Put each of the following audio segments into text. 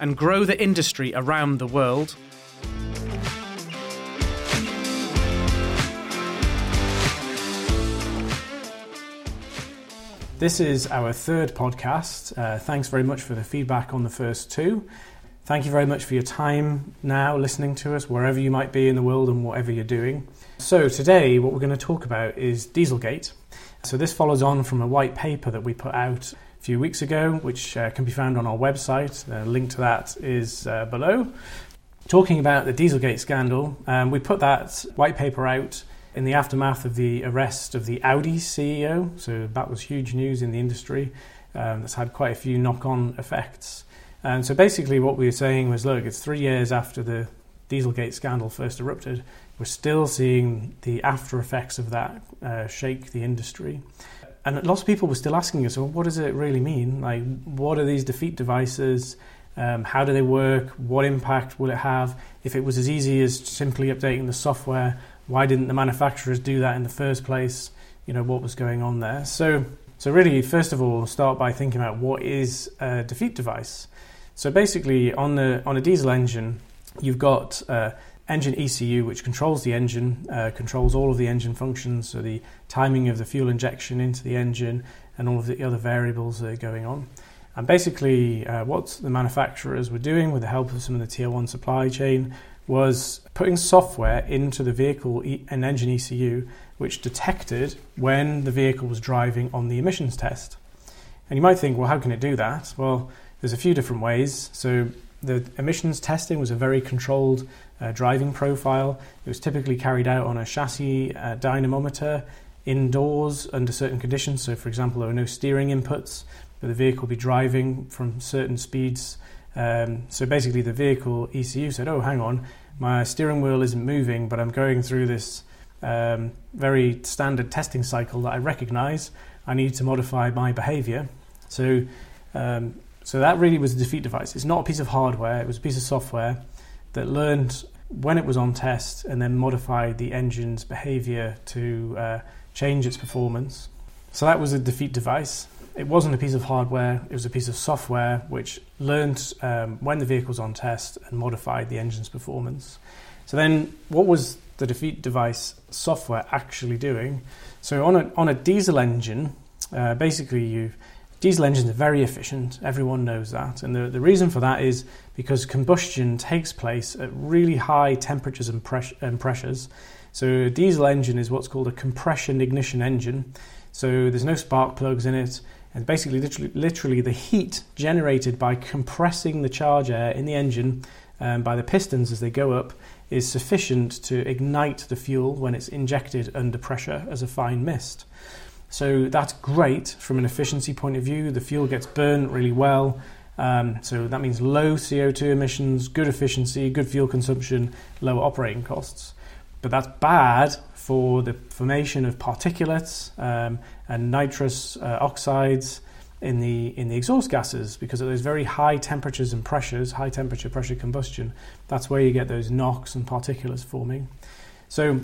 and grow the industry around the world. This is our third podcast. Uh, thanks very much for the feedback on the first two. Thank you very much for your time now listening to us, wherever you might be in the world and whatever you're doing. So, today, what we're going to talk about is Dieselgate. So, this follows on from a white paper that we put out few weeks ago, which uh, can be found on our website. The link to that is uh, below. Talking about the Dieselgate scandal, um, we put that white paper out in the aftermath of the arrest of the Audi CEO. So that was huge news in the industry. Um, that's had quite a few knock on effects. And so basically, what we were saying was look, it's three years after the Dieselgate scandal first erupted. We're still seeing the after effects of that uh, shake the industry. And lots of people were still asking us, well, what does it really mean? Like, what are these defeat devices? Um, how do they work? What impact will it have? If it was as easy as simply updating the software, why didn't the manufacturers do that in the first place? You know, what was going on there? So, so really, first of all, start by thinking about what is a defeat device. So basically, on the on a diesel engine, you've got uh, engine ECU, which controls the engine, uh, controls all of the engine functions, so the timing of the fuel injection into the engine and all of the other variables that are going on. And basically, uh, what the manufacturers were doing with the help of some of the tier one supply chain was putting software into the vehicle and engine ECU, which detected when the vehicle was driving on the emissions test. And you might think, well, how can it do that? Well, there's a few different ways. So the emissions testing was a very controlled uh, driving profile. It was typically carried out on a chassis uh, dynamometer indoors under certain conditions. So, for example, there were no steering inputs, but the vehicle would be driving from certain speeds. Um, so, basically, the vehicle ECU said, Oh, hang on, my steering wheel isn't moving, but I'm going through this um, very standard testing cycle that I recognize. I need to modify my behavior. So, um, so that really was a defeat device. It's not a piece of hardware, it was a piece of software that learned when it was on test and then modified the engine's behavior to uh, change its performance. So that was a defeat device. It wasn't a piece of hardware, it was a piece of software which learned um, when the vehicle was on test and modified the engine's performance. So then, what was the defeat device software actually doing? So on a, on a diesel engine, uh, basically you've Diesel engines are very efficient, everyone knows that. And the, the reason for that is because combustion takes place at really high temperatures and, pres- and pressures. So, a diesel engine is what's called a compression ignition engine. So, there's no spark plugs in it. And basically, literally, literally the heat generated by compressing the charge air in the engine um, by the pistons as they go up is sufficient to ignite the fuel when it's injected under pressure as a fine mist. So that's great from an efficiency point of view. The fuel gets burned really well. Um, so that means low CO2 emissions, good efficiency, good fuel consumption, lower operating costs. But that's bad for the formation of particulates um, and nitrous uh, oxides in the in the exhaust gases because at those very high temperatures and pressures, high temperature pressure combustion, that's where you get those NOx and particulates forming. So,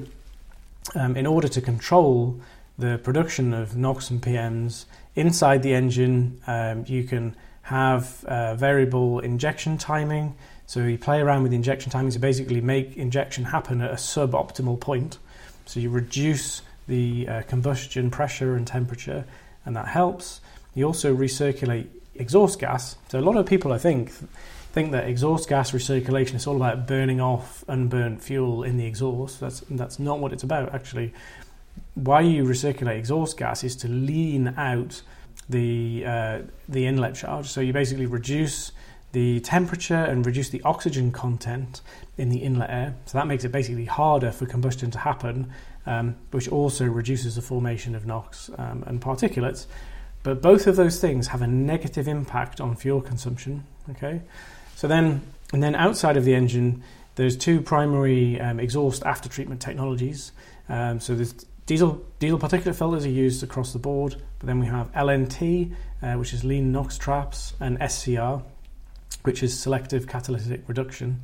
um, in order to control the production of NOx and PMs inside the engine. Um, you can have uh, variable injection timing. So you play around with injection timing to basically make injection happen at a suboptimal point. So you reduce the uh, combustion pressure and temperature, and that helps. You also recirculate exhaust gas. So a lot of people, I think, think that exhaust gas recirculation is all about burning off unburnt fuel in the exhaust. That's that's not what it's about actually why you recirculate exhaust gas is to lean out the uh, the inlet charge. So you basically reduce the temperature and reduce the oxygen content in the inlet air. So that makes it basically harder for combustion to happen, um, which also reduces the formation of NOx um, and particulates. But both of those things have a negative impact on fuel consumption. Okay, so then And then outside of the engine, there's two primary um, exhaust after treatment technologies. Um, so there's diesel diesel particulate filters are used across the board, but then we have LNT, uh, which is lean NOx traps, and SCR, which is selective catalytic reduction.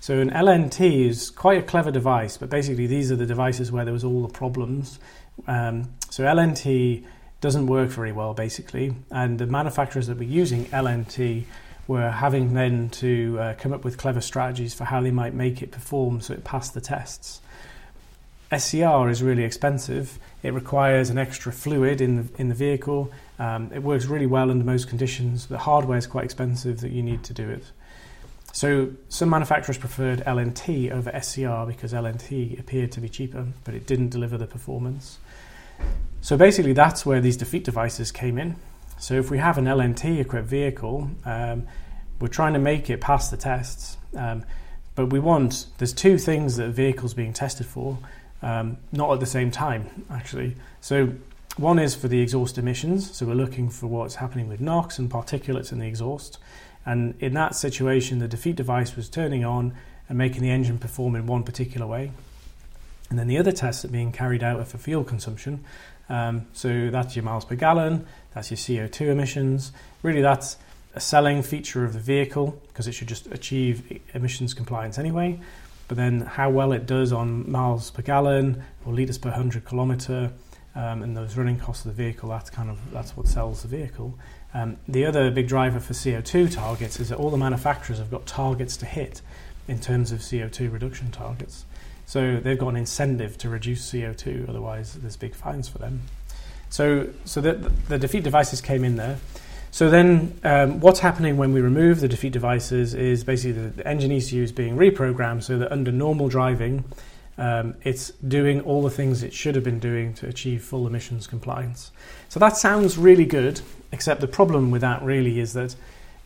So an LNT is quite a clever device, but basically these are the devices where there was all the problems. Um, so LNT doesn't work very well, basically, and the manufacturers that were using LNT were having then to uh, come up with clever strategies for how they might make it perform so it passed the tests. SCR is really expensive. It requires an extra fluid in the, in the vehicle. Um, it works really well under most conditions. The hardware is quite expensive that you need to do it. So some manufacturers preferred LNT over SCR because LNT appeared to be cheaper, but it didn't deliver the performance. So basically, that's where these defeat devices came in. So if we have an LNT equipped vehicle, um, we're trying to make it pass the tests. Um, but we want, there's two things that a vehicle's being tested for, um, not at the same time, actually. So one is for the exhaust emissions. So we're looking for what's happening with NOx and particulates in the exhaust. And in that situation, the defeat device was turning on and making the engine perform in one particular way. And then the other tests are being carried out are for fuel consumption. Um, so that's your miles per gallon, that's your CO2 emissions. Really, that's a selling feature of the vehicle because it should just achieve emissions compliance anyway. But then how well it does on miles per gallon or litres per 100 kilometre um, and those running costs of the vehicle, that's kind of that's what sells the vehicle. Um, the other big driver for CO2 targets is that all the manufacturers have got targets to hit in terms of CO2 reduction targets. So they've got an incentive to reduce CO2, otherwise there's big fines for them. So, so the, the defeat devices came in there. So then, um, what's happening when we remove the defeat devices is basically the engine ECU is being reprogrammed so that under normal driving, um, it's doing all the things it should have been doing to achieve full emissions compliance. So that sounds really good, except the problem with that really is that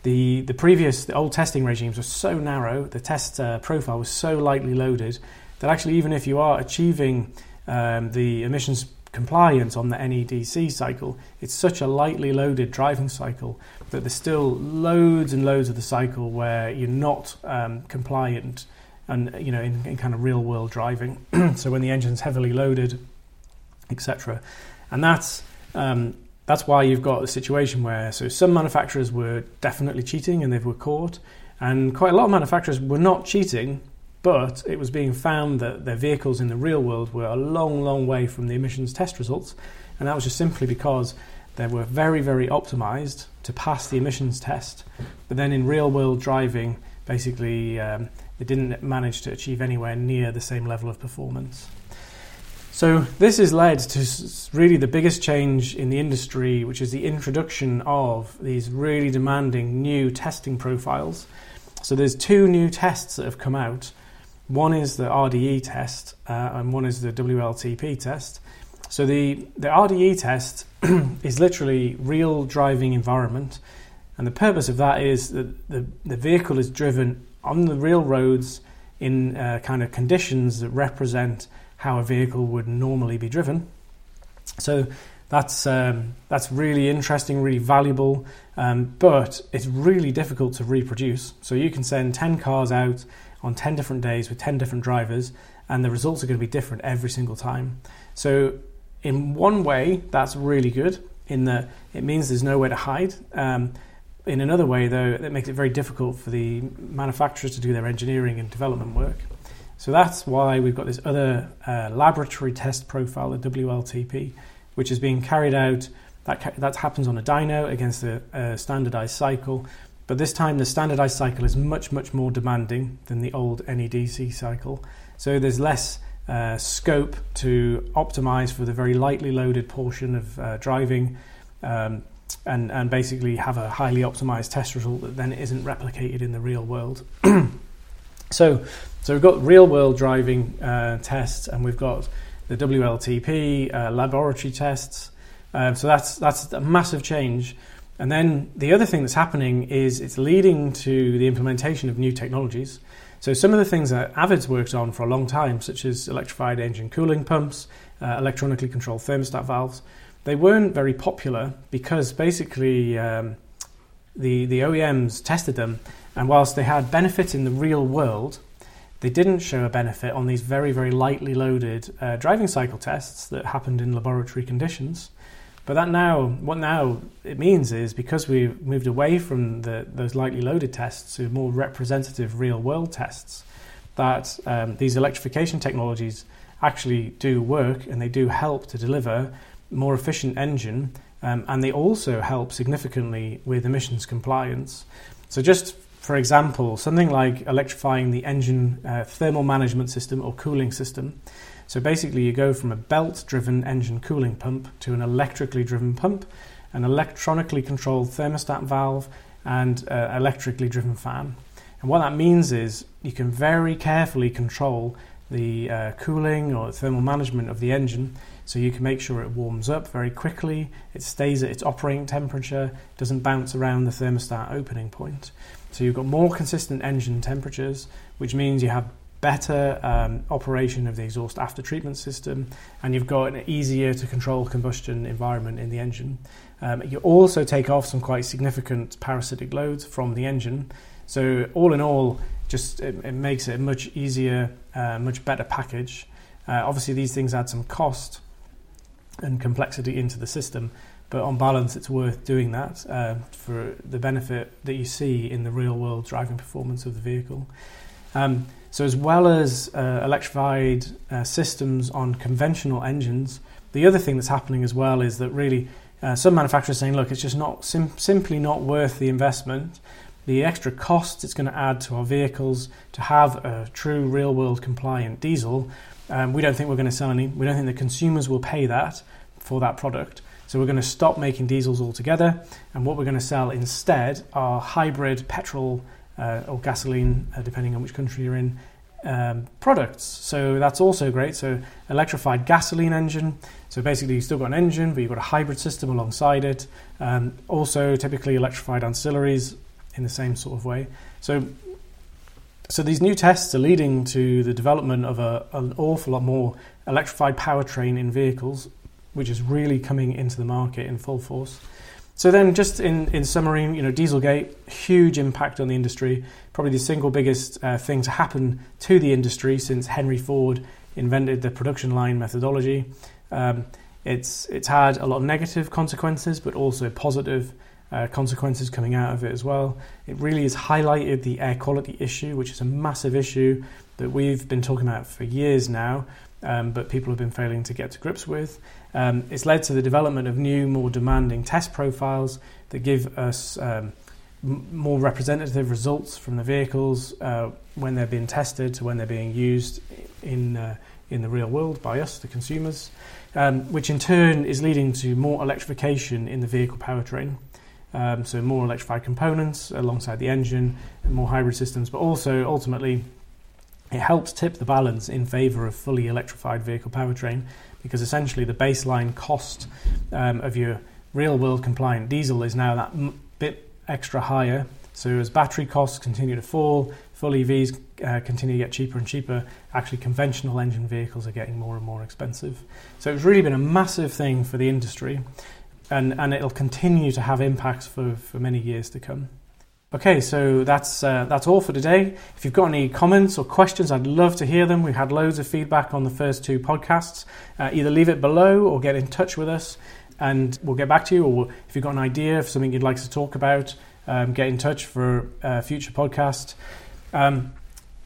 the the previous the old testing regimes were so narrow, the test uh, profile was so lightly loaded that actually even if you are achieving um, the emissions compliance on the NEDC cycle, it's such a lightly loaded driving cycle that there's still loads and loads of the cycle where you're not um, compliant and you know in, in kind of real world driving. so when the engine's heavily loaded, etc. And that's um, that's why you've got a situation where so some manufacturers were definitely cheating and they were caught, and quite a lot of manufacturers were not cheating but it was being found that their vehicles in the real world were a long, long way from the emissions test results, and that was just simply because they were very, very optimized to pass the emissions test, but then in real world driving, basically, um, they didn't manage to achieve anywhere near the same level of performance. So, this has led to really the biggest change in the industry, which is the introduction of these really demanding new testing profiles. So, there's two new tests that have come out one is the RDE test, uh, and one is the WLTP test. So the, the RDE test is literally real driving environment, and the purpose of that is that the, the vehicle is driven on the real roads in uh, kind of conditions that represent how a vehicle would normally be driven. So that's um, that's really interesting, really valuable, um, but it's really difficult to reproduce. So you can send ten cars out on 10 different days with 10 different drivers, and the results are going to be different every single time. So, in one way, that's really good, in that it means there's nowhere to hide. Um, in another way, though, it makes it very difficult for the manufacturers to do their engineering and development work. So that's why we've got this other uh, laboratory test profile, the WLTP, which is being carried out. That, that happens on a dyno against a, a standardized cycle, but this time, the standardized cycle is much, much more demanding than the old NEDC cycle. So there's less uh, scope to optimize for the very lightly loaded portion of uh, driving um, and, and basically have a highly optimized test result that then isn't replicated in the real world. so, so we've got real world driving uh, tests and we've got the WLTP uh, laboratory tests. Um, so that's, that's a massive change and then the other thing that's happening is it's leading to the implementation of new technologies. So some of the things that Avid's worked on for a long time, such as electrified engine cooling pumps, uh, electronically controlled thermostat valves, they weren't very popular because basically um, the the OEMs tested them And whilst they had benefit in the real world, they didn't show a benefit on these very, very lightly loaded uh, driving cycle tests that happened in laboratory conditions. But that now, what now it means is because we've moved away from the, those lightly loaded tests to more representative real world tests, that um, these electrification technologies actually do work and they do help to deliver more efficient engine um, and they also help significantly with emissions compliance. So just for example, something like electrifying the engine uh, thermal management system or cooling system. So basically, you go from a belt driven engine cooling pump to an electrically driven pump, an electronically controlled thermostat valve, and uh, electrically driven fan. And what that means is you can very carefully control the uh, cooling or thermal management of the engine so you can make sure it warms up very quickly, it stays at its operating temperature, doesn't bounce around the thermostat opening point. So you've got more consistent engine temperatures, which means you have better um, operation of the exhaust after treatment system, and you've got an easier to control combustion environment in the engine. Um, you also take off some quite significant parasitic loads from the engine. So all in all, just it, it makes it a much easier, uh, much better package. Uh, obviously, these things add some cost and complexity into the system, but on balance, it's worth doing that uh, for the benefit that you see in the real world driving performance of the vehicle. Um, so, as well as uh, electrified uh, systems on conventional engines, the other thing that's happening as well is that really uh, some manufacturers are saying, look, it's just not sim- simply not worth the investment. The extra cost it's going to add to our vehicles to have a true real world compliant diesel, um, we don't think we're going to sell any. We don't think the consumers will pay that for that product. So we're going to stop making diesels altogether, and what we're going to sell instead are hybrid petrol uh, or gasoline, uh, depending on which country you're in, um, products. So that's also great. So electrified gasoline engine. So basically, you've still got an engine, but you've got a hybrid system alongside it. Um, also, typically electrified ancillaries in the same sort of way. So so these new tests are leading to the development of a, an awful lot more electrified powertrain in vehicles which is really coming into the market in full force. So then, just in, in summary, you know, Dieselgate, huge impact on the industry. Probably the single biggest uh, thing to happen to the industry since Henry Ford invented the production line methodology. Um, it's it's had a lot of negative consequences, but also positive uh, consequences coming out of it as well. It really has highlighted the air quality issue, which is a massive issue that we've been talking about for years now um, but people have been failing to get to grips with. Um, it's led to the development of new, more demanding test profiles that give us um, m- more representative results from the vehicles uh, when they're being tested to when they're being used in, uh, in the real world by us, the consumers, um, which in turn is leading to more electrification in the vehicle powertrain. Um, so, more electrified components alongside the engine, more hybrid systems, but also ultimately it helps tip the balance in favour of fully electrified vehicle powertrain because essentially the baseline cost um, of your real world compliant diesel is now that m- bit extra higher. So as battery costs continue to fall, full EVs uh, continue to get cheaper and cheaper, actually conventional engine vehicles are getting more and more expensive. So it's really been a massive thing for the industry and, and it'll continue to have impacts for, for many years to come. Okay, so that's uh, that's all for today. If you've got any comments or questions, I'd love to hear them. We've had loads of feedback on the first two podcasts. Uh, either leave it below or get in touch with us, and we'll get back to you. Or if you've got an idea of something you'd like to talk about, um, get in touch for a future podcast. Um,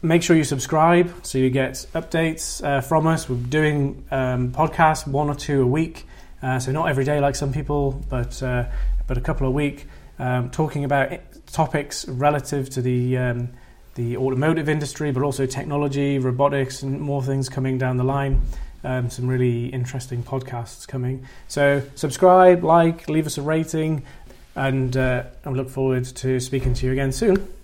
make sure you subscribe so you get updates uh, from us. We're doing um, podcasts one or two a week, uh, so not every day like some people, but uh, but a couple a week um, talking about topics relative to the um, the automotive industry, but also technology, robotics, and more things coming down the line. Um, some really interesting podcasts coming. So subscribe, like, leave us a rating, and uh, I look forward to speaking to you again soon.